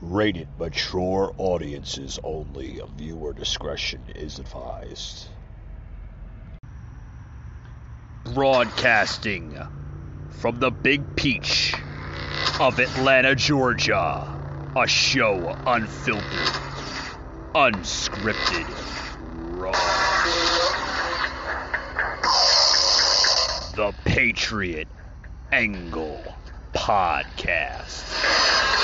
Rated mature audiences only. Viewer discretion is advised. Broadcasting from the Big Peach of Atlanta, Georgia. A show unfiltered, unscripted, raw. The Patriot Angle Podcast.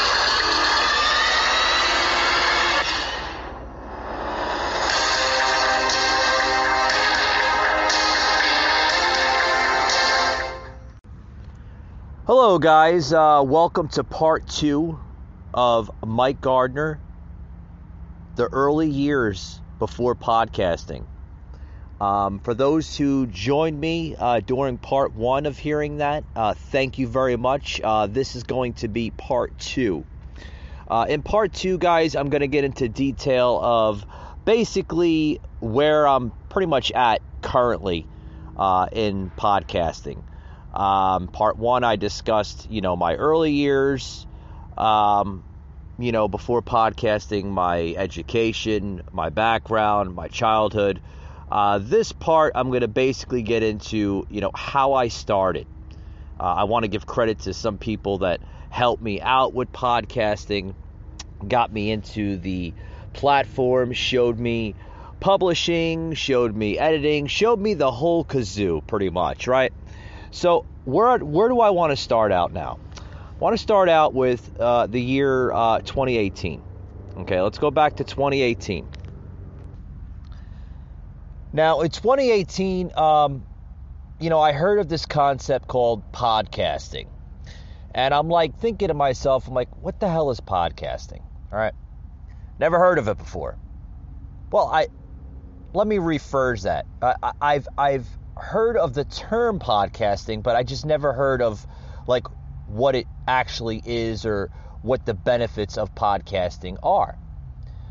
Hello, guys. Uh, welcome to part two of Mike Gardner, the early years before podcasting. Um, for those who joined me uh, during part one of hearing that, uh, thank you very much. Uh, this is going to be part two. Uh, in part two, guys, I'm going to get into detail of basically where I'm pretty much at currently uh, in podcasting. Um, part one, I discussed, you know, my early years, um, you know, before podcasting, my education, my background, my childhood. Uh, this part, I'm going to basically get into, you know, how I started. Uh, I want to give credit to some people that helped me out with podcasting, got me into the platform, showed me publishing, showed me editing, showed me the whole kazoo, pretty much, right? So where where do I want to start out now? I want to start out with uh, the year uh, 2018. Okay, let's go back to 2018. Now in 2018, um, you know, I heard of this concept called podcasting, and I'm like thinking to myself, I'm like, what the hell is podcasting? All right, never heard of it before. Well, I let me rephrase that. I, I've I've heard of the term podcasting, but I just never heard of like what it actually is or what the benefits of podcasting are.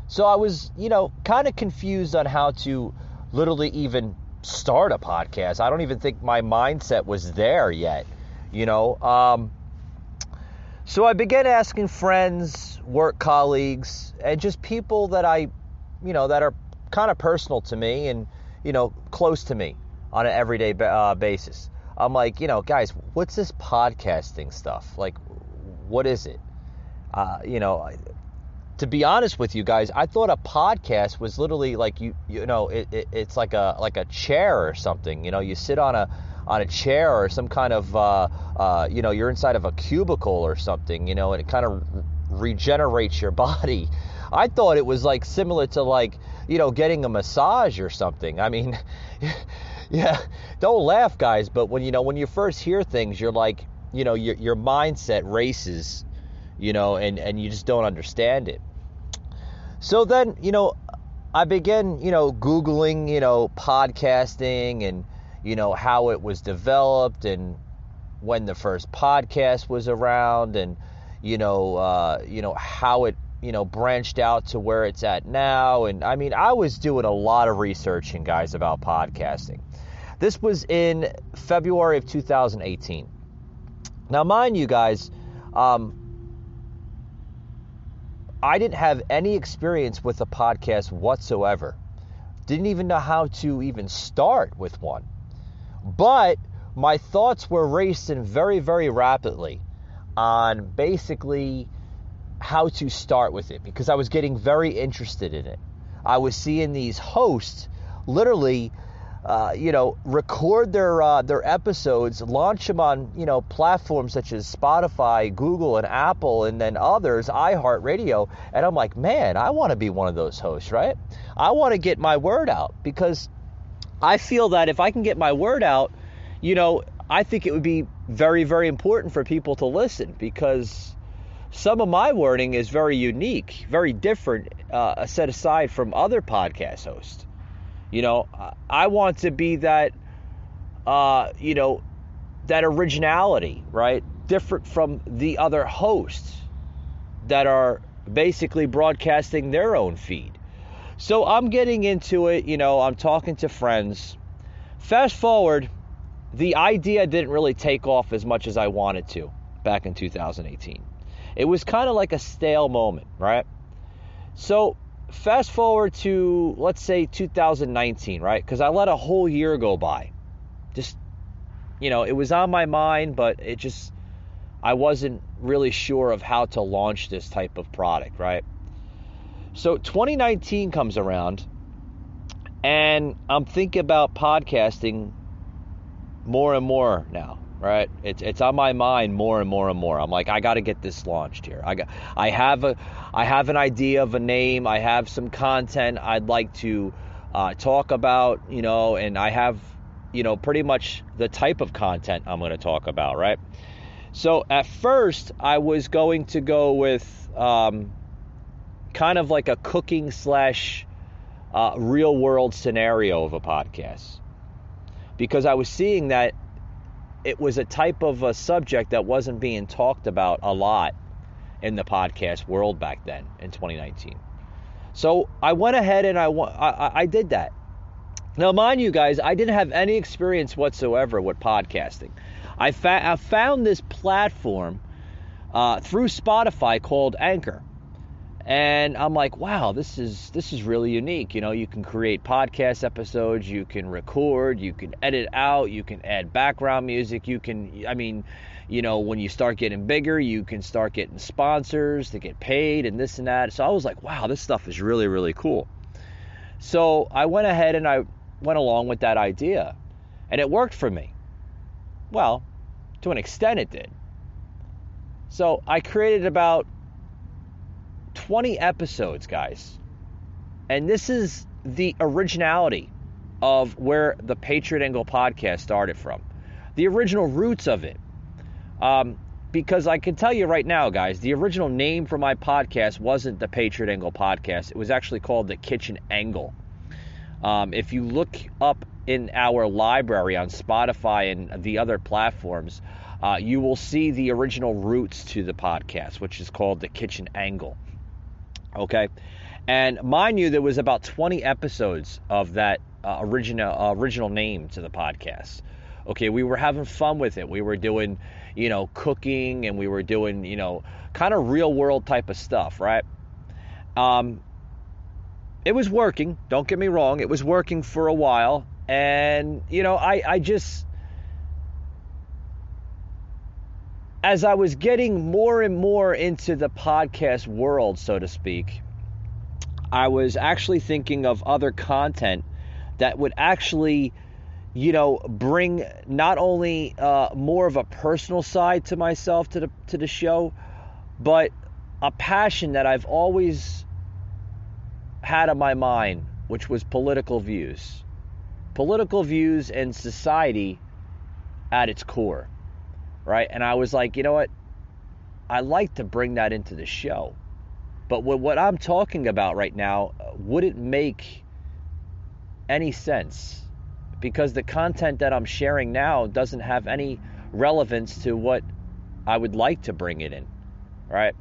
So I was, you know, kind of confused on how to literally even start a podcast. I don't even think my mindset was there yet, you know. Um, so I began asking friends, work colleagues, and just people that I, you know, that are kind of personal to me and, you know, close to me on an everyday uh, basis. I'm like, you know, guys, what's this podcasting stuff? Like, what is it? Uh, you know, to be honest with you guys, I thought a podcast was literally like you, you know, it, it, it's like a like a chair or something. You know, you sit on a on a chair or some kind of, uh, uh, you know, you're inside of a cubicle or something. You know, and it kind of regenerates your body. I thought it was like similar to like, you know, getting a massage or something. I mean. yeah, don't laugh, guys. But when you know when you first hear things, you're like, you know, your your mindset races, you know, and and you just don't understand it. So then, you know, I began, you know, googling, you know, podcasting and you know how it was developed and when the first podcast was around and you know, uh, you know how it you know branched out to where it's at now and i mean i was doing a lot of researching guys about podcasting this was in February of 2018. Now, mind you guys, um, I didn't have any experience with a podcast whatsoever. Didn't even know how to even start with one. But my thoughts were racing very, very rapidly on basically how to start with it because I was getting very interested in it. I was seeing these hosts literally uh, you know, record their uh, their episodes, launch them on you know platforms such as Spotify, Google, and Apple, and then others, iHeartRadio. And I'm like, man, I want to be one of those hosts, right? I want to get my word out because I feel that if I can get my word out, you know, I think it would be very, very important for people to listen because some of my wording is very unique, very different, uh, set aside from other podcast hosts. You know, I want to be that, uh, you know, that originality, right? Different from the other hosts that are basically broadcasting their own feed. So I'm getting into it, you know, I'm talking to friends. Fast forward, the idea didn't really take off as much as I wanted to back in 2018. It was kind of like a stale moment, right? So fast forward to let's say 2019, right? Because I let a whole year go by. Just you know, it was on my mind, but it just I wasn't really sure of how to launch this type of product, right? So 2019 comes around and I'm thinking about podcasting more and more now, right? It's it's on my mind more and more and more. I'm like, I got to get this launched here. I got, I have a, I have an idea of a name. I have some content I'd like to uh, talk about, you know, and I have, you know, pretty much the type of content I'm going to talk about, right? So at first, I was going to go with um, kind of like a cooking slash uh, real world scenario of a podcast because I was seeing that it was a type of a subject that wasn't being talked about a lot in the podcast world back then in 2019. So I went ahead and I, I, I did that. Now, mind you guys, I didn't have any experience whatsoever with podcasting. I, fa- I found this platform uh, through Spotify called Anchor. And I'm like, wow, this is this is really unique. You know, you can create podcast episodes, you can record, you can edit out, you can add background music, you can I mean, you know, when you start getting bigger, you can start getting sponsors to get paid and this and that. So I was like, wow, this stuff is really, really cool. So I went ahead and I went along with that idea. And it worked for me. Well, to an extent, it did. So I created about 20 episodes, guys. And this is the originality of where the Patriot Angle podcast started from. The original roots of it. Um, because I can tell you right now, guys, the original name for my podcast wasn't the Patriot Angle podcast. It was actually called the Kitchen Angle. Um, if you look up in our library on Spotify and the other platforms, uh, you will see the original roots to the podcast, which is called the Kitchen Angle. Okay, and mind you, there was about 20 episodes of that uh, original uh, original name to the podcast. Okay, we were having fun with it. We were doing, you know, cooking, and we were doing, you know, kind of real world type of stuff, right? Um, it was working. Don't get me wrong. It was working for a while. And, you know, I, I just, as I was getting more and more into the podcast world, so to speak, I was actually thinking of other content that would actually, you know, bring not only uh, more of a personal side to myself to the to the show, but a passion that I've always had on my mind, which was political views. Political views and society at its core, right? And I was like, you know what? I like to bring that into the show. But what I'm talking about right now wouldn't make any sense because the content that I'm sharing now doesn't have any relevance to what I would like to bring it in, right?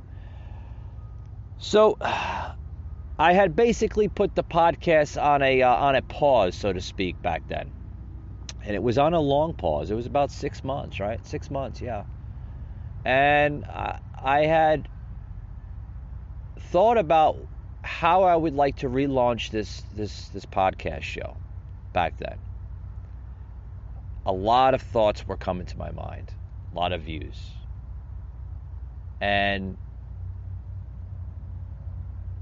So I had basically put the podcast on a uh, on a pause, so to speak, back then, and it was on a long pause. It was about six months, right? Six months, yeah. And I, I had thought about how I would like to relaunch this this this podcast show back then. A lot of thoughts were coming to my mind, a lot of views, and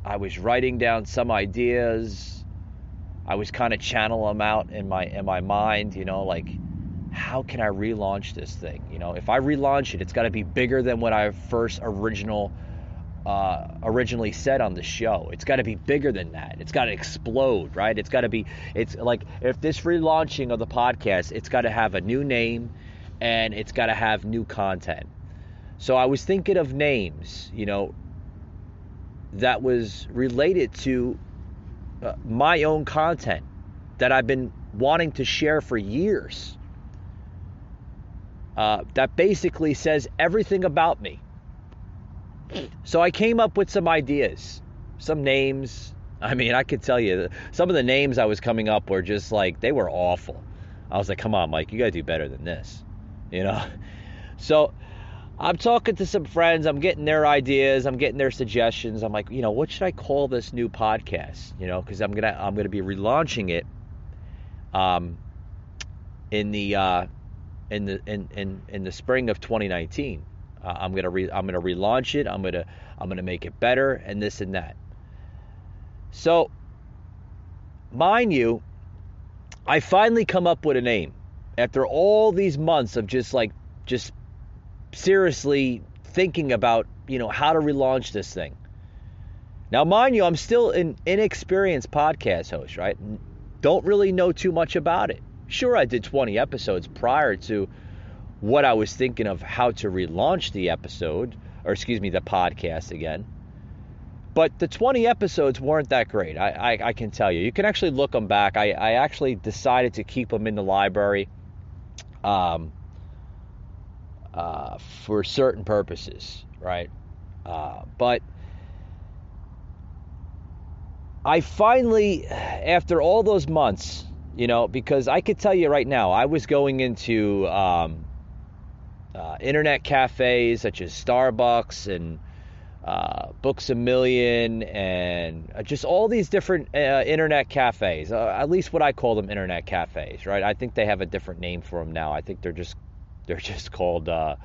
I was writing down some ideas. I was kind of channeling them out in my in my mind, you know, like how can I relaunch this thing? You know, if I relaunch it, it's got to be bigger than what I first original uh, originally said on the show. It's got to be bigger than that. It's got to explode, right? It's got to be. It's like if this relaunching of the podcast, it's got to have a new name, and it's got to have new content. So I was thinking of names, you know, that was related to uh, my own content that I've been wanting to share for years. Uh, that basically says everything about me. So I came up with some ideas, some names. I mean, I could tell you some of the names I was coming up were just like they were awful. I was like, "Come on, Mike, you got to do better than this," you know. So I'm talking to some friends. I'm getting their ideas. I'm getting their suggestions. I'm like, you know, what should I call this new podcast? You know, because I'm gonna I'm gonna be relaunching it. Um, in the uh, in the in, in in the spring of 2019, uh, I'm gonna re, I'm gonna relaunch it. I'm gonna I'm gonna make it better and this and that. So, mind you, I finally come up with a name after all these months of just like just seriously thinking about, you know, how to relaunch this thing. Now, mind you, I'm still an inexperienced podcast host, right? Don't really know too much about it. Sure, I did 20 episodes prior to what I was thinking of how to relaunch the episode, or excuse me, the podcast again. But the 20 episodes weren't that great. I, I, I can tell you. You can actually look them back. I, I actually decided to keep them in the library. Um, uh, for certain purposes, right? Uh, but I finally, after all those months, you know, because I could tell you right now, I was going into um, uh, internet cafes such as Starbucks and uh, Books a Million and uh, just all these different uh, internet cafes. Uh, at least what I call them, internet cafes, right? I think they have a different name for them now. I think they're just they're just called uh,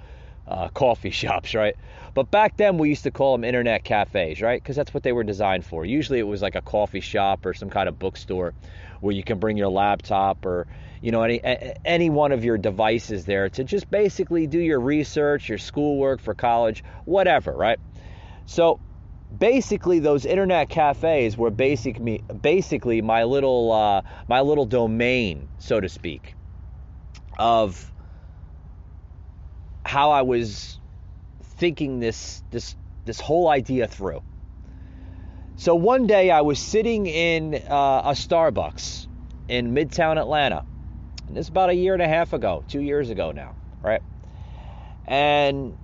uh, coffee shops, right? But back then we used to call them internet cafes, right? Because that's what they were designed for. Usually it was like a coffee shop or some kind of bookstore where you can bring your laptop or you know any any one of your devices there to just basically do your research, your schoolwork for college, whatever, right? So basically those internet cafes were basic me, basically my little uh, my little domain, so to speak, of how I was thinking this this this whole idea through. So one day I was sitting in uh, a Starbucks in Midtown Atlanta. And this is about a year and a half ago, two years ago now, right? And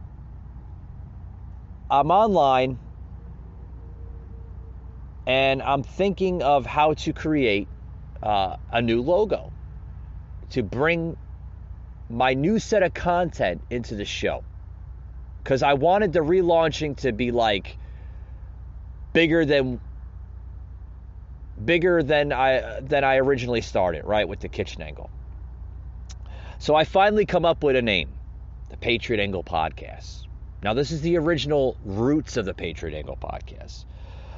I'm online and I'm thinking of how to create uh, a new logo to bring my new set of content into the show because I wanted the relaunching to be like bigger than bigger than I than I originally started, right, with the kitchen angle. So I finally come up with a name, the Patriot Angle Podcast. Now this is the original roots of the Patriot Angle Podcast.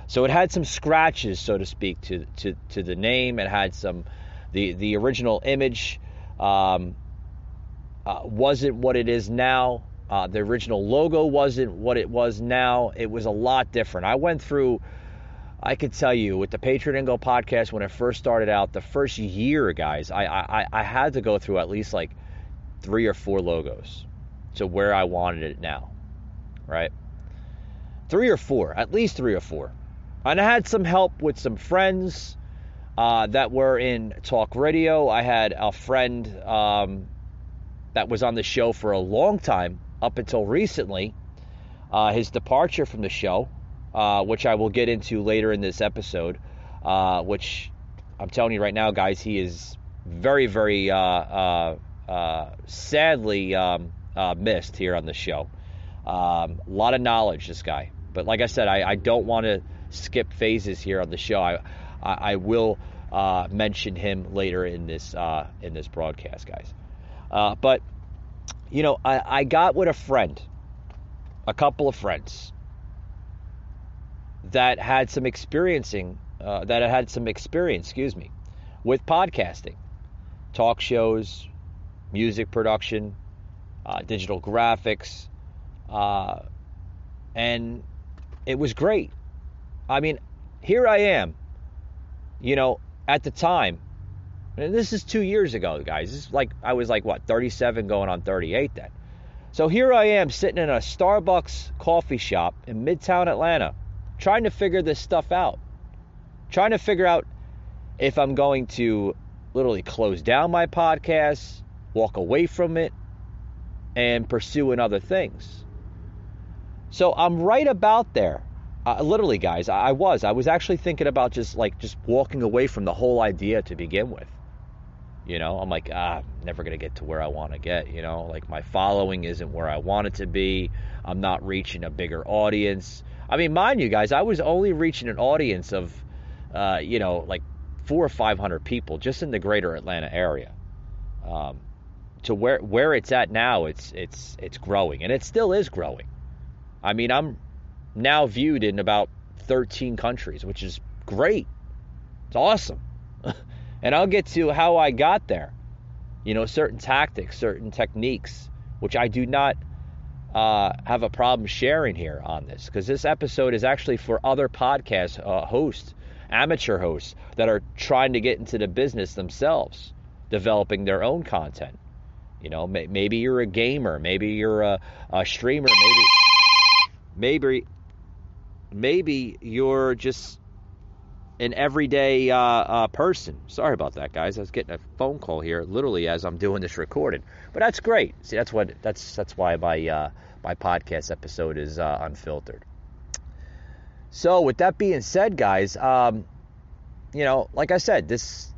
So it had some scratches, so to speak, to to, to the name. It had some the the original image um, uh, wasn't what it is now. Uh, the original logo wasn't what it was now. It was a lot different. I went through, I could tell you, with the Patriot Angle podcast when it first started out, the first year, guys, I, I, I had to go through at least like three or four logos to where I wanted it now, right? Three or four, at least three or four. And I had some help with some friends uh, that were in talk radio. I had a friend um, that was on the show for a long time up until recently. Uh, his departure from the show, uh, which I will get into later in this episode, uh, which I'm telling you right now, guys, he is very, very uh, uh, uh, sadly um, missed here on the show. Um, a lot of knowledge, this guy. But like I said, I, I don't want to skip phases here on the show. I, I, I will mention him later in this in this broadcast, guys. Uh, but, you know, I, I got with a friend, a couple of friends that had some experiencing, uh, that had some experience, excuse me, with podcasting, talk shows, music production, uh, digital graphics, uh, and it was great. I mean, here I am, you know, at the time, and this is two years ago, guys. This is like I was like what 37 going on 38 then. So here I am sitting in a Starbucks coffee shop in Midtown Atlanta, trying to figure this stuff out. Trying to figure out if I'm going to literally close down my podcast, walk away from it, and pursue in other things. So I'm right about there. Uh, literally, guys, I, I was. I was actually thinking about just like just walking away from the whole idea to begin with. You know, I'm like, ah, I'm never going to get to where I want to get. You know, like my following isn't where I want it to be. I'm not reaching a bigger audience. I mean, mind you guys, I was only reaching an audience of, uh, you know, like four or 500 people just in the greater Atlanta area. Um, to where where it's at now, it's it's it's growing, and it still is growing. I mean, I'm now viewed in about 13 countries, which is great. It's awesome. and I'll get to how I got there. You know, certain tactics, certain techniques, which I do not uh, have a problem sharing here on this, because this episode is actually for other podcast uh, hosts, amateur hosts that are trying to get into the business themselves, developing their own content. You know, maybe you're a gamer, maybe you're a, a streamer, maybe maybe maybe you're just an everyday uh, uh, person. Sorry about that, guys. I was getting a phone call here, literally as I'm doing this recording. But that's great. See, that's what that's that's why my uh, my podcast episode is uh, unfiltered. So, with that being said, guys, um, you know, like I said, this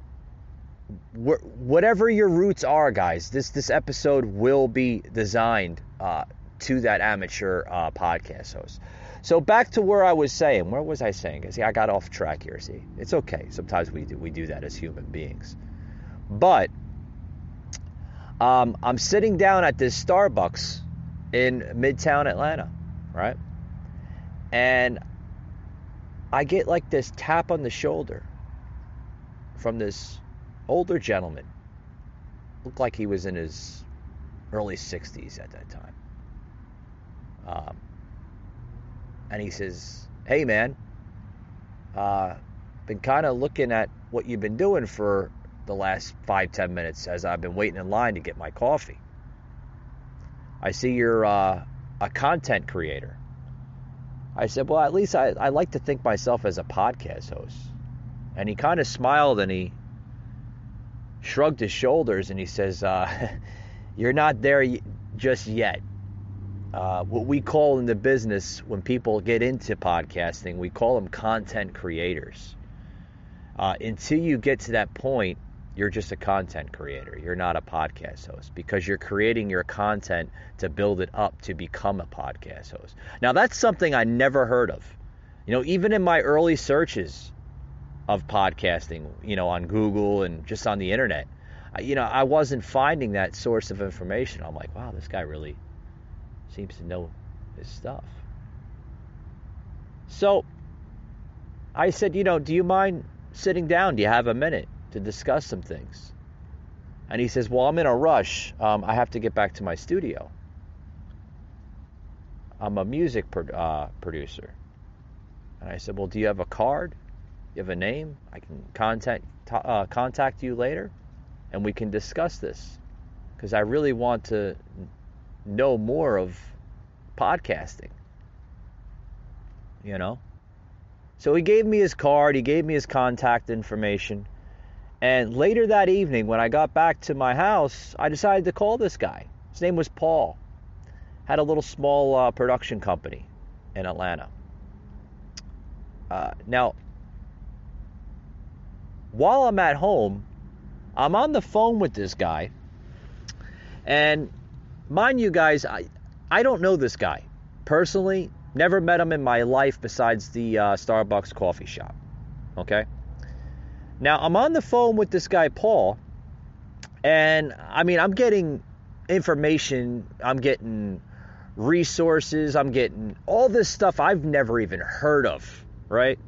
whatever your roots are, guys, this this episode will be designed uh, to that amateur uh, podcast host. So back to where I was saying. Where was I saying? See, I got off track here. See, it's okay. Sometimes we do we do that as human beings. But um, I'm sitting down at this Starbucks in Midtown Atlanta, right? And I get like this tap on the shoulder from this older gentleman. Looked like he was in his early 60s at that time. Um, and he says, "Hey, man, uh, been kind of looking at what you've been doing for the last five ten minutes as I've been waiting in line to get my coffee. I see you're uh, a content creator." I said, "Well, at least I, I like to think myself as a podcast host." And he kind of smiled and he shrugged his shoulders and he says, uh, "You're not there just yet." Uh, what we call in the business when people get into podcasting, we call them content creators. Uh, until you get to that point, you're just a content creator. You're not a podcast host because you're creating your content to build it up to become a podcast host. Now, that's something I never heard of. You know, even in my early searches of podcasting, you know, on Google and just on the internet, you know, I wasn't finding that source of information. I'm like, wow, this guy really seems to know his stuff. So I said, you know, do you mind sitting down? Do you have a minute to discuss some things? And he says, well, I'm in a rush. Um, I have to get back to my studio. I'm a music pro- uh, producer. And I said, well, do you have a card? You have a name? I can contact uh, contact you later, and we can discuss this because I really want to know more of podcasting. You know? So he gave me his card, he gave me his contact information. And later that evening, when I got back to my house, I decided to call this guy. His name was Paul. Had a little small uh, production company in Atlanta. Uh, now, while I'm at home, I'm on the phone with this guy. And mind you guys, I, I don't know this guy personally. Never met him in my life besides the uh, Starbucks coffee shop. Okay. Now I'm on the phone with this guy Paul, and I mean I'm getting information. I'm getting resources. I'm getting all this stuff I've never even heard of. Right.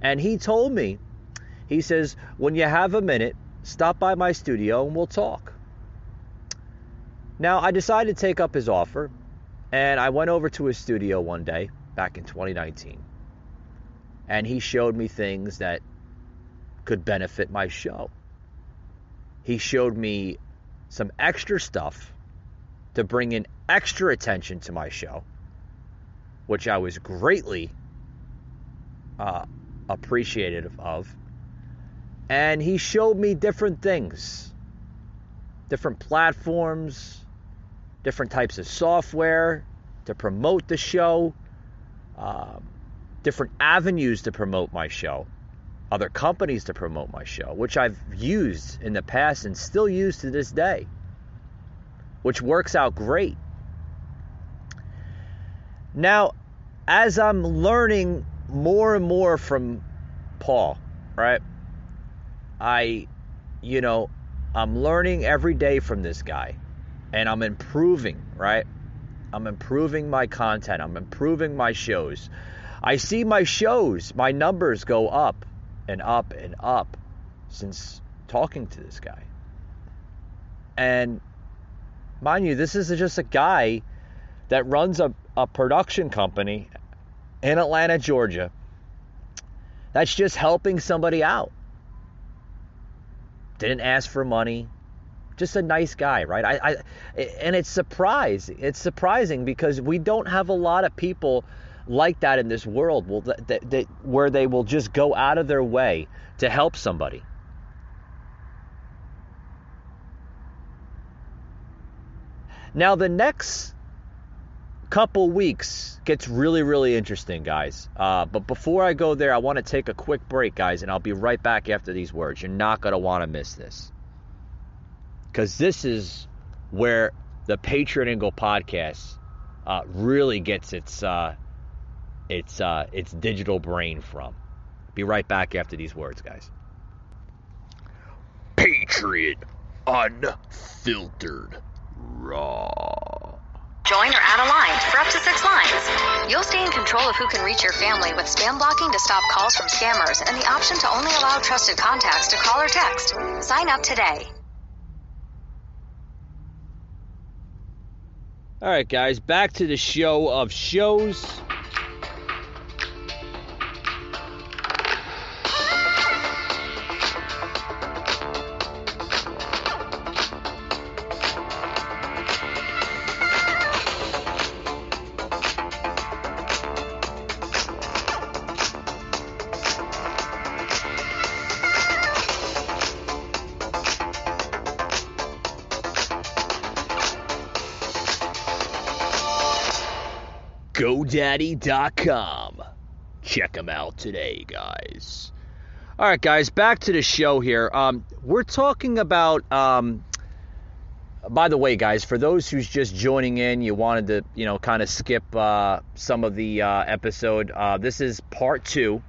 And he told me, he says, when you have a minute, stop by my studio and we'll talk. Now, I decided to take up his offer, and I went over to his studio one day back in 2019. And he showed me things that could benefit my show. He showed me some extra stuff to bring in extra attention to my show, which I was greatly uh, appreciative of. And he showed me different things, different platforms, different types of software to promote the show, um, different avenues to promote my show. other companies to promote my show, which I've used in the past and still use to this day, which works out great. Now, as I'm learning more and more from Paul, right? I, you know, I'm learning every day from this guy and I'm improving, right? I'm improving my content, I'm improving my shows. I see my shows, my numbers go up and up and up since talking to this guy. And mind you, this is just a guy that runs a, a production company in Atlanta, Georgia, that's just helping somebody out. Didn't ask for money, just a nice guy, right? I, I and it's surprise. It's surprising because we don't have a lot of people like that in this world. Well, that, that, where they will just go out of their way to help somebody. Now the next couple weeks gets really really interesting guys uh, but before i go there i want to take a quick break guys and i'll be right back after these words you're not going to want to miss this because this is where the Patriot Angle podcast uh, really gets its uh, its uh, its digital brain from. Be right back after these words, guys. Patriot Unfiltered Raw. Join or add a line for up to six lines. You'll stay in control of who can reach your family with spam blocking to stop calls from scammers and the option to only allow trusted contacts to call or text. Sign up today. All right, guys, back to the show of shows. GoDaddy.com. Check them out today, guys. All right, guys, back to the show here. Um, we're talking about. Um, by the way, guys, for those who's just joining in, you wanted to, you know, kind of skip uh, some of the uh, episode. Uh, this is part two,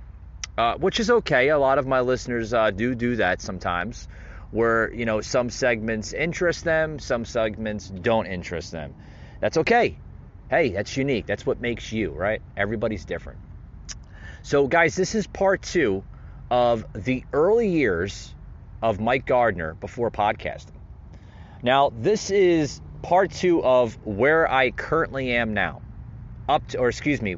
uh, which is okay. A lot of my listeners uh, do do that sometimes, where you know some segments interest them, some segments don't interest them. That's okay hey, that's unique. That's what makes you, right? Everybody's different. So, guys, this is part two of the early years of Mike Gardner before podcasting. Now, this is part two of where I currently am now, up to, or excuse me,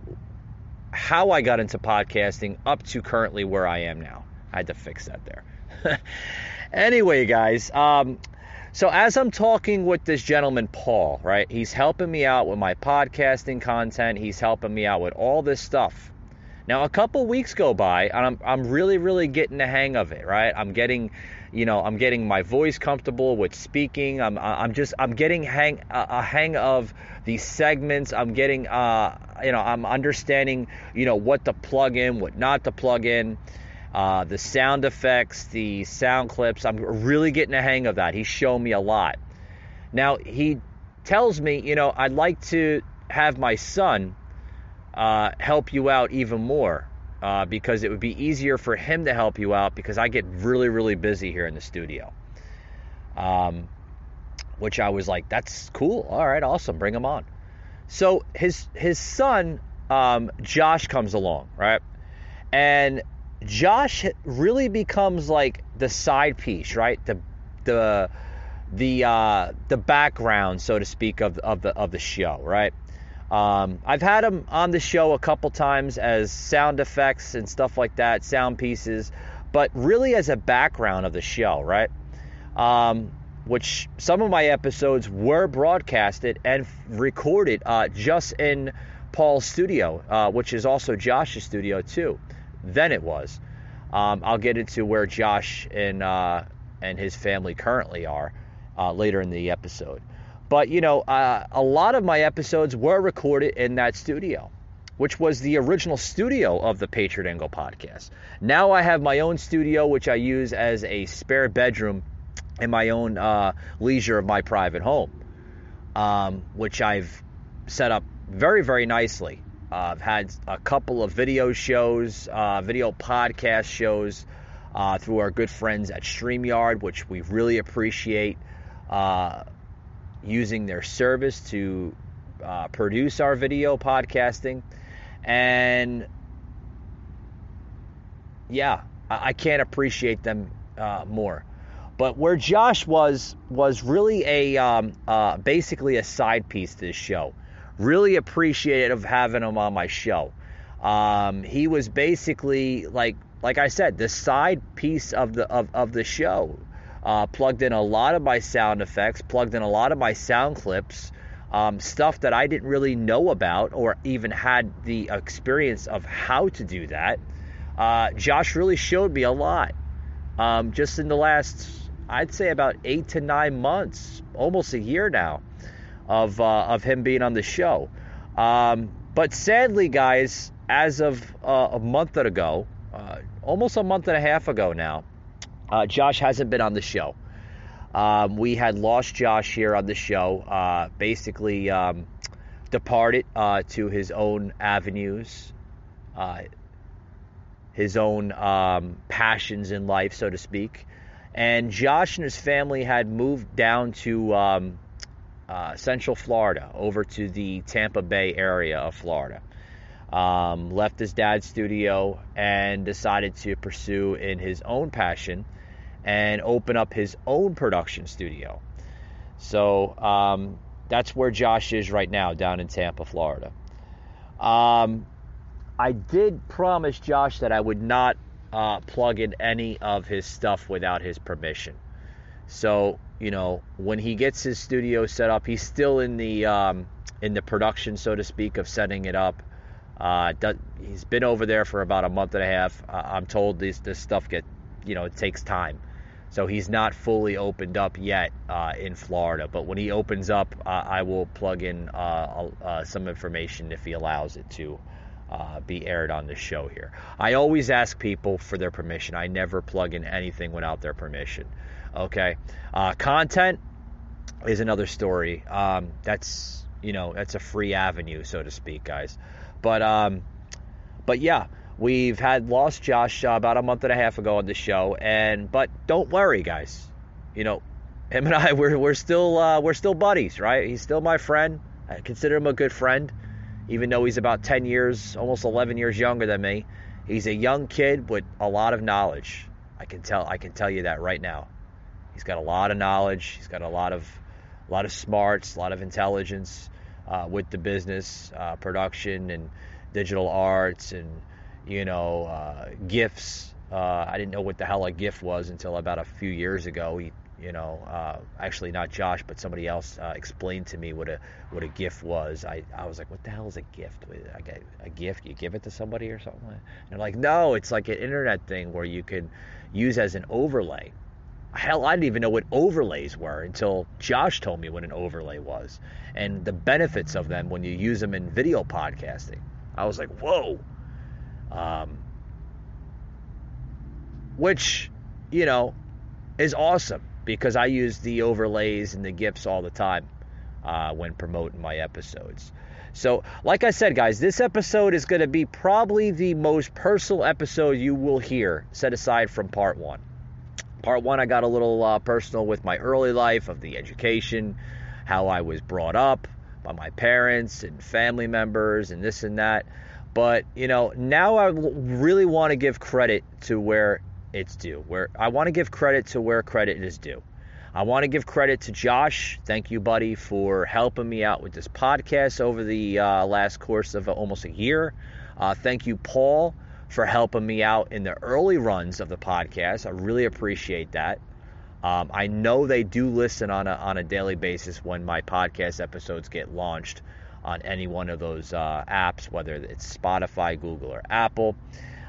how I got into podcasting up to currently where I am now. I had to fix that there. anyway, guys, um, so as I'm talking with this gentleman, Paul, right? He's helping me out with my podcasting content. He's helping me out with all this stuff. Now a couple weeks go by, and I'm I'm really really getting the hang of it, right? I'm getting, you know, I'm getting my voice comfortable with speaking. I'm I'm just I'm getting hang a hang of these segments. I'm getting uh you know I'm understanding you know what to plug in, what not to plug in uh, the sound effects, the sound clips. I'm really getting a hang of that. He's shown me a lot. Now, he tells me, you know, I'd like to have my son uh, help you out even more uh, because it would be easier for him to help you out because I get really, really busy here in the studio. Um, which I was like, that's cool. All right, awesome. Bring him on. So his his son, um, Josh, comes along, right? And Josh really becomes like the side piece, right? The the the uh, the background, so to speak, of of the of the show, right? Um, I've had him on the show a couple times as sound effects and stuff like that, sound pieces, but really as a background of the show, right? Um, which some of my episodes were broadcasted and recorded uh, just in Paul's studio, uh, which is also Josh's studio too than it was. Um, I'll get into where Josh and uh, and his family currently are uh, later in the episode. But you know, uh, a lot of my episodes were recorded in that studio, which was the original studio of the Patriot Angle podcast. Now I have my own studio, which I use as a spare bedroom in my own uh, leisure of my private home, um, which I've set up very, very nicely. Uh, I've had a couple of video shows, uh, video podcast shows uh, through our good friends at StreamYard, which we really appreciate uh, using their service to uh, produce our video podcasting. And yeah, I, I can't appreciate them uh, more. But where Josh was was really a um, basically a side piece to this show. Really appreciated of having him on my show. Um, he was basically like like I said, the side piece of the of, of the show. Uh, plugged in a lot of my sound effects, plugged in a lot of my sound clips, um, stuff that I didn't really know about or even had the experience of how to do that. Uh, Josh really showed me a lot um, just in the last, I'd say, about eight to nine months, almost a year now, of uh, of him being on the show. Um, but sadly, guys, as of uh, a month ago, uh, almost a month and a half ago now, uh, Josh hasn't been on the show. Um, we had lost Josh here on the show, uh, basically um, departed uh, to his own avenues, his own um, passions in life, so to speak. And Josh and his family had moved down to um, uh, Central Florida, over to the Tampa Bay area of Florida. Um, left his dad's studio and decided to pursue in his own passion and open up his own production studio. So um, that's where Josh is right now, down in Tampa, Florida. Um, I did promise Josh that I would not uh, plug in any of his stuff without his permission. So you know, when he gets his studio set up, he's still in the um, in the production, so to speak, of setting it up. Uh, he's been over there for about a month and a half. I'm told this this stuff get, you know, it takes time. So he's not fully opened up yet uh, in Florida. But when he opens up, I will plug in uh, uh some information if he allows it to uh, be aired on the show here. I always ask people for their permission. I never plug in anything without their permission. Okay, uh, content is another story. Um, that's you know that's a free avenue, so to speak, guys. But um, but yeah We've had lost Josh uh, about a month and a half ago on the show, and but don't worry, guys. You know, him and I we're we're still uh, we're still buddies, right? He's still my friend. I consider him a good friend, even though he's about 10 years, almost 11 years younger than me. He's a young kid with a lot of knowledge. I can tell I can tell you that right now. He's got a lot of knowledge. He's got a lot of a lot of smarts, a lot of intelligence uh, with the business, uh, production, and digital arts, and you know, uh, gifts. Uh, I didn't know what the hell a gift was until about a few years ago. He, you know, uh, actually not Josh, but somebody else uh, explained to me what a what a gift was. I, I was like, what the hell is a gift? I get a gift, you give it to somebody or something. And they're like, no, it's like an internet thing where you can use as an overlay. Hell, I didn't even know what overlays were until Josh told me what an overlay was and the benefits of them when you use them in video podcasting. I was like, whoa. Um, which, you know, is awesome because I use the overlays and the GIFs all the time uh, when promoting my episodes. So, like I said, guys, this episode is going to be probably the most personal episode you will hear, set aside from part one. Part one, I got a little uh, personal with my early life of the education, how I was brought up by my parents and family members, and this and that. But, you know, now I really want to give credit to where it's due. Where I want to give credit to where credit is due. I want to give credit to Josh. Thank you, buddy, for helping me out with this podcast over the uh, last course of almost a year. Uh, thank you, Paul, for helping me out in the early runs of the podcast. I really appreciate that. Um, I know they do listen on a, on a daily basis when my podcast episodes get launched on any one of those uh, apps, whether it's Spotify, Google, or Apple.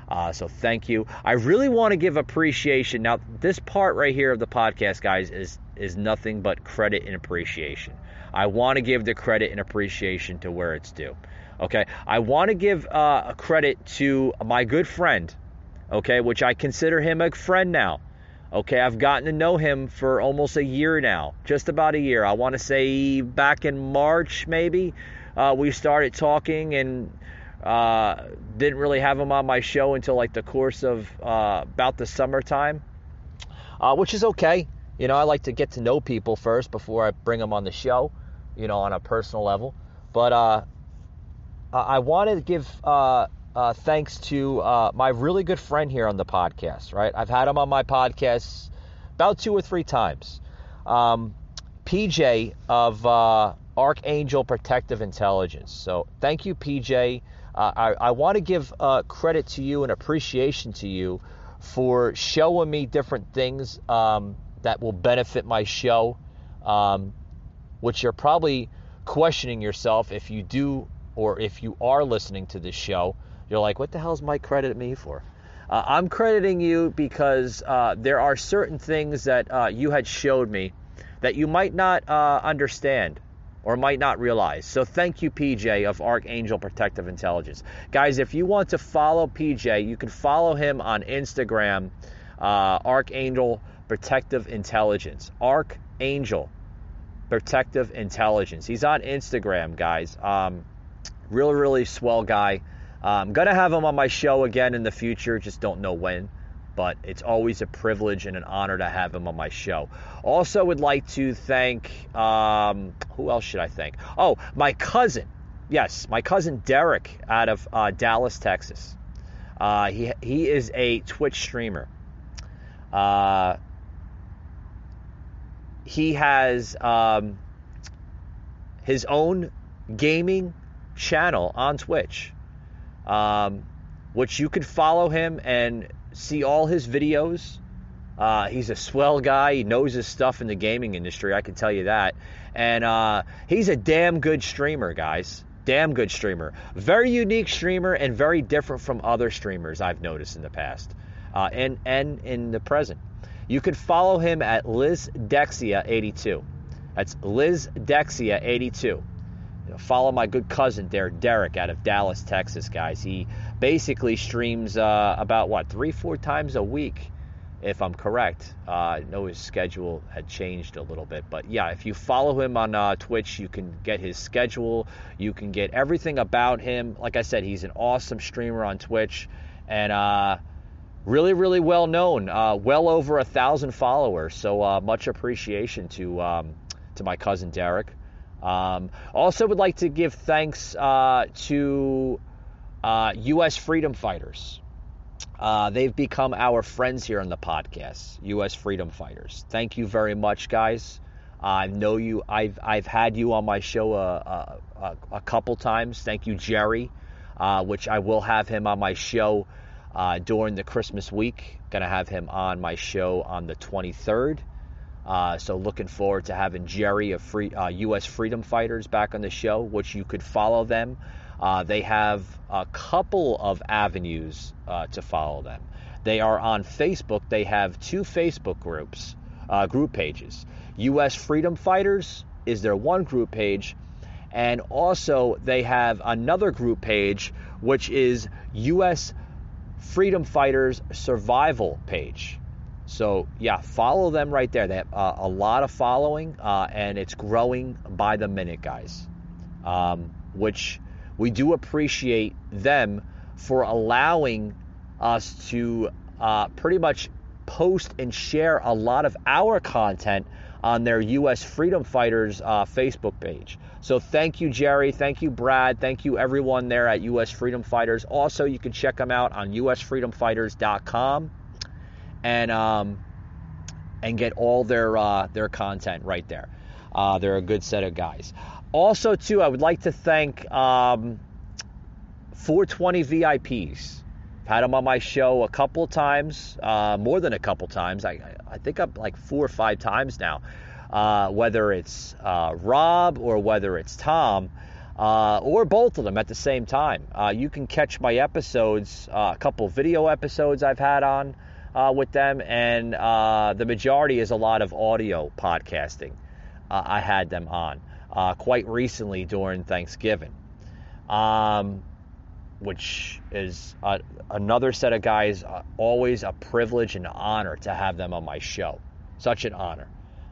Uh, so thank you. I really want to give appreciation. Now, this part right here of the podcast, guys, is is nothing but credit and appreciation. I want to give the credit and appreciation to where it's due. Okay, I want to give uh, credit to my good friend, okay, which I consider him a friend now. Okay, I've gotten to know him for almost a year now, just about a year. I want to say back in March, maybe, uh, we started talking and uh, didn't really have him on my show until like the course of uh, about the summertime, uh, which is okay. You know, I like to get to know people first before I bring them on the show, you know, on a personal level. But uh, I want to give uh, uh, thanks to uh, my really good friend here on the podcast, right? I've had him on my podcast about two or three times. Um, PJ of uh, Archangel Protective Intelligence. So thank you, PJ. I, I want to give credit to you and appreciation to you for showing me different things um, that will benefit my show, um, which you're probably questioning yourself if you do or if you are listening to this show. You're like, what the hell is Mike crediting me for? Uh, I'm crediting you because uh, there are certain things that uh, you had showed me that you might not uh, understand or might not realize. So thank you, PJ of Archangel Protective Intelligence. Guys, if you want to follow PJ, you can follow him on Instagram, uh, Archangel Protective Intelligence. Archangel Protective Intelligence. He's on Instagram, guys. Um, really, really swell guy. I'm um, going to have him on my show again in the future, just don't know when but it's always a privilege and an honor to have him on my show. Also, would like to thank um, who else should I thank? Oh, my cousin. Yes, my cousin Derek out of uh, Dallas, Texas. Uh, he he is a Twitch streamer. Uh, he has um, his own gaming channel on Twitch, um, which you could follow him and see all his videos. Uh, he's a swell guy. He knows his stuff in the gaming industry. I can tell you that. And uh, he's a damn good streamer, guys. Damn good streamer. Very unique streamer and very different from other streamers I've noticed in the past uh, and, and in the present. You could follow him at lisdexia82. That's lisdexia82. You know, follow my good cousin there, Derek, out of Dallas, Texas, guys. He basically streams uh, about what three, four times a week, if I'm correct. Uh, I know his schedule had changed a little bit, but yeah, if you follow him on uh, Twitch, you can get his schedule. You can get everything about him. Like I said, he's an awesome streamer on Twitch, and uh, really, really well known. Uh, well over a thousand followers. So uh, much appreciation to um, to my cousin Derek. Um, also, would like to give thanks to uh, U.S. freedom fighters. Uh, they've become our friends here on the podcast, U.S. freedom fighters. Thank you very much, guys. I know you. I've I've had you on my show a, a, a couple times. Thank you, Jerry, uh, which I will have him on my show uh, during the Christmas week. Gonna have him on my show on the 23rd. Uh, so looking forward to having Jerry of free, U.S. Uh, freedom fighters back on the show, which you could follow them uh, they have a couple of avenues uh, to follow them. They are on Facebook. They have two Facebook groups, uh, group pages. U.S. Freedom Fighters is their one group page, and also they have another group page which is U.S. Freedom Fighters Survival page. So yeah, follow them right there. They have uh, a lot of following, uh, and it's growing by the minute, guys. Um, which we do appreciate them for allowing us to uh, pretty much post and share a lot of our content on their U.S. Freedom Fighters uh, Facebook page. So thank you, Jerry. Thank you, Brad. Thank you, everyone there at U.S. Freedom Fighters. Also, you can check them out on usfreedomfighters.com and um, and get all their uh, their content right there. Uh, they're a good set of guys. Also, too, I would like to thank um, 420 VIPs. I've had them on my show a couple times, uh, more than a couple times. I, I think I'm like four or five times now. Uh, whether it's uh, Rob or whether it's Tom, uh, or both of them at the same time. Uh, you can catch my episodes, uh, a couple video episodes I've had on with them, and the majority is a lot of audio podcasting. I had them on uh, quite recently during Thanksgiving. um, which is uh, another set of guys. Uh, always a privilege and honor to have them on my show. Such an honor.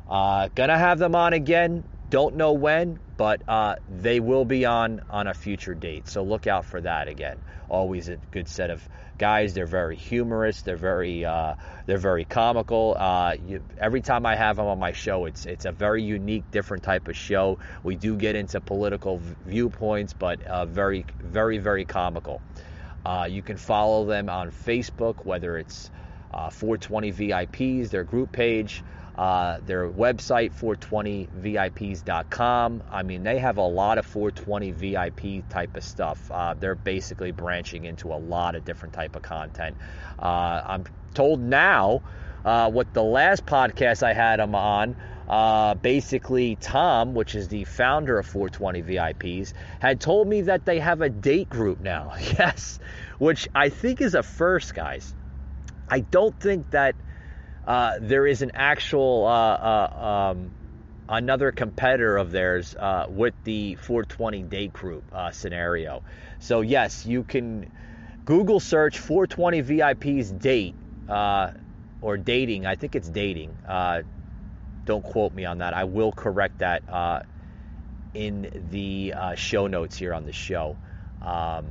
Uh, gonna have them on again. Don't know when, but uh, they will be on on a future date. So look out for that again. Always a good set of guys. They're very humorous. They're very uh, they're very comical. Uh, you, every time I have them on my show, it's it's a very unique, different type of show. We do get into political viewpoints, but uh, very very very comical. Uh, you can follow them on Facebook, whether it's uh, 420 VIPs, their group page. Uh, their website 420vips.com i mean they have a lot of 420 vip type of stuff. Uh, they're basically branching into a lot of different type of content. Uh, i'm told now uh, what the last podcast i had them on uh, basically tom which is the founder of 420 vips had told me that they have a date group now. Yes which i think is a first guys. I don't think that uh, there is an actual uh, uh, um, another competitor of theirs uh, with the 420 date group uh, scenario. So yes, you can Google search 420 VIP's date or dating. I think it's dating. don't quote me on that. I will correct that in the show notes here on the show. Um,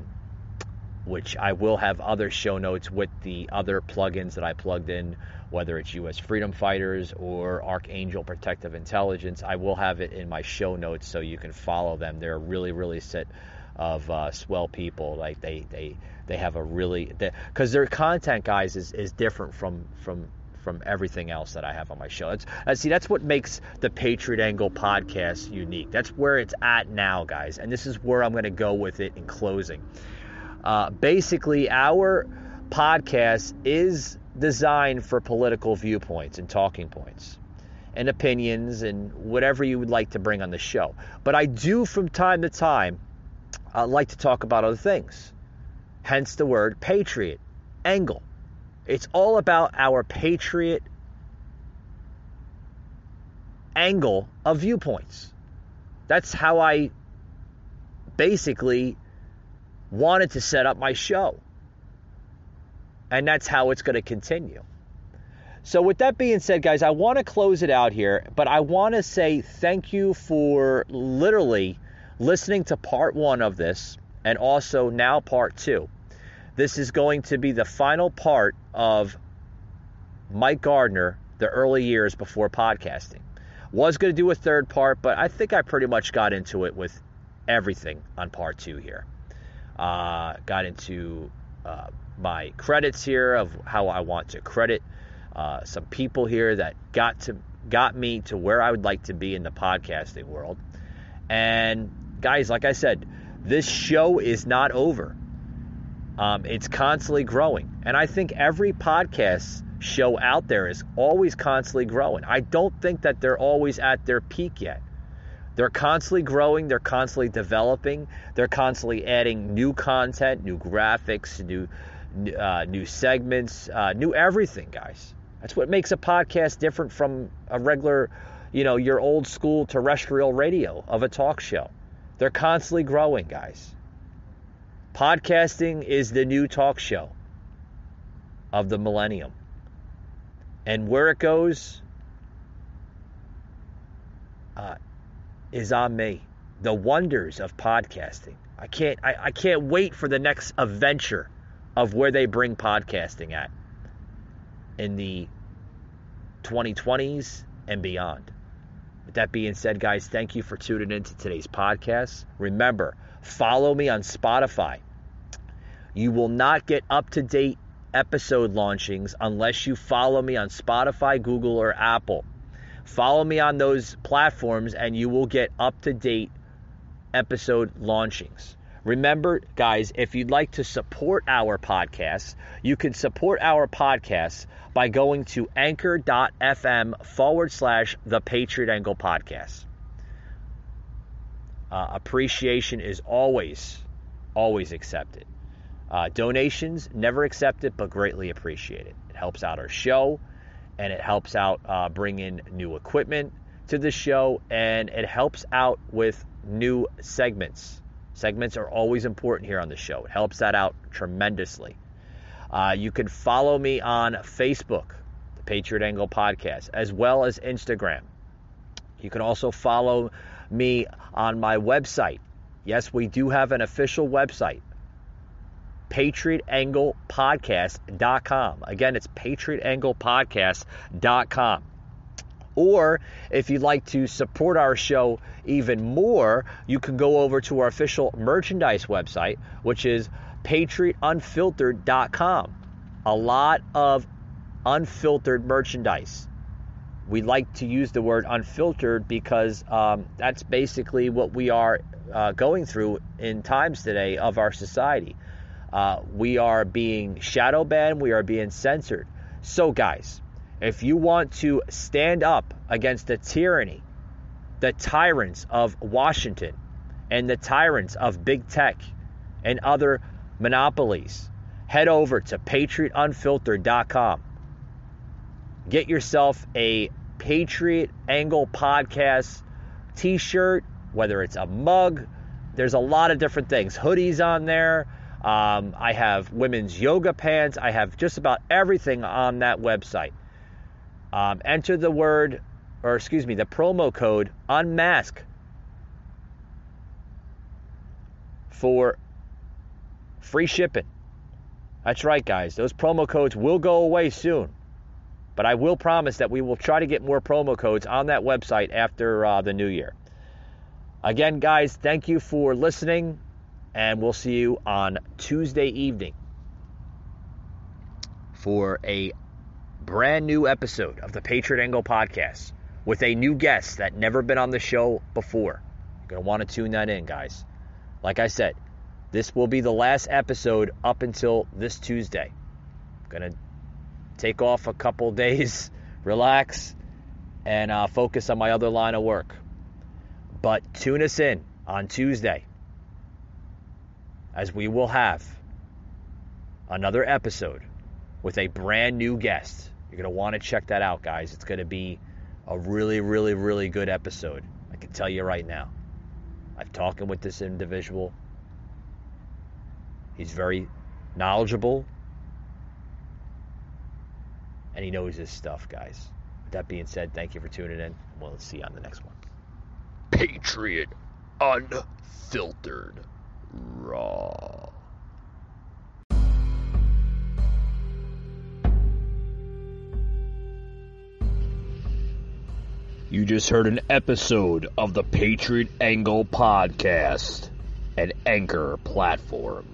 which I will have other show notes with the other plugins that I plugged in whether it's U.S. Freedom Fighters or Archangel Protective Intelligence. I will have it in my show notes so you can follow them. They're really, really set of uh, swell people. Like they, they, they have a really because their content, guys, is, is different from from from everything else that I have on my show. That's, uh, see, that's what makes the Patriot Angle podcast unique. That's where it's at now, guys, and this is where I'm going to go with it in closing. Uh, basically, our podcast is designed for political viewpoints and talking points and opinions and whatever you would like to bring on the show. But I do, from time to time, uh, like to talk about other things. Hence the word patriot, angle. It's all about our patriot angle of viewpoints. That's how I basically wanted to set up my show. And that's how it's going to continue. So, with that being said, guys, I want to close it out here, but I want to say thank you for literally listening to part one of this and also now part two. This is going to be the final part of Mike Gardner, the early years before podcasting. Was going to do a third part, but I think I pretty much got into it with everything on part two here. Uh, got into uh, my credits here of how I want to credit uh, some people here that got to got me to where I would like to be in the podcasting world. And guys, like I said, this show is not over. Um, it's constantly growing, and I think every podcast show out there is always constantly growing. I don't think that they're always at their peak yet. They're constantly growing, they're constantly developing, they're constantly adding new content, new graphics, new uh, new segments, uh, new everything, guys. That's what makes a podcast different from a regular, you know, your old school terrestrial radio of a talk show. They're constantly growing, guys. Podcasting is the new talk show of the millennium. And where it goes uh, is on me. The wonders of podcasting. I can't I, I can't wait for the next adventure of where they bring podcasting at in the 2020s and beyond. With that being said, guys, thank you for tuning in to today's podcast. Remember, follow me on Spotify. You will not get up to date episode launchings unless you follow me on Spotify, Google, or Apple. Follow me on those platforms and you will get up to date episode launchings. Remember, guys, if you'd like to support our podcast, you can support our podcast by going to anchor.fm forward slash the Patriot Angle podcast. Uh, appreciation is always, always accepted. Uh, donations, never accepted, but greatly appreciated. It helps out our show and it helps out uh, bring in new equipment to the show and it helps out with new segments Segments are always important here on the show. It helps that out tremendously. Uh, you can follow me on Facebook, the Patriot Angle Podcast, as well as Instagram. You can also follow me on my website. Yes, we do have an official website, patriotanglepodcast.com. Again, it's patriotanglepodcast.com. Or if you'd like to support our show even more, you can go over to our official merchandise website, which is patriotunfiltered.com. A lot of unfiltered merchandise. We like to use the word unfiltered because um, that's basically what we are uh, going through in times today of our society. Uh, we are being shadow banned, we are being censored. So, guys, if you want to stand up against the tyranny, the tyrants of Washington, and the tyrants of big tech and other monopolies, head over to patriotunfiltered.com. Get yourself a Patriot Angle Podcast t shirt, whether it's a mug, there's a lot of different things. Hoodies on there. Um, I have women's yoga pants. I have just about everything on that website. Um, enter the word, or excuse me, the promo code unmask for free shipping. That's right, guys. Those promo codes will go away soon. But I will promise that we will try to get more promo codes on that website after uh, the new year. Again, guys, thank you for listening, and we'll see you on Tuesday evening for a brand new episode of the Patriot Angle podcast with a new guest that never been on the show before. You're going to want to tune that in, guys. Like I said, this will be the last episode up until this Tuesday. I'm going to take off a couple days, relax, and uh, focus on my other line of work. But tune us in on Tuesday as we will have another episode with a brand new guest. You're going to want to check that out, guys. It's going to be a really, really, really good episode. I can tell you right now. I've talking with this individual. He's very knowledgeable and he knows his stuff, guys. With that being said, thank you for tuning in. We'll see you on the next one. Patriot Unfiltered Raw. You just heard an episode of the Patriot Angle Podcast, an anchor platform.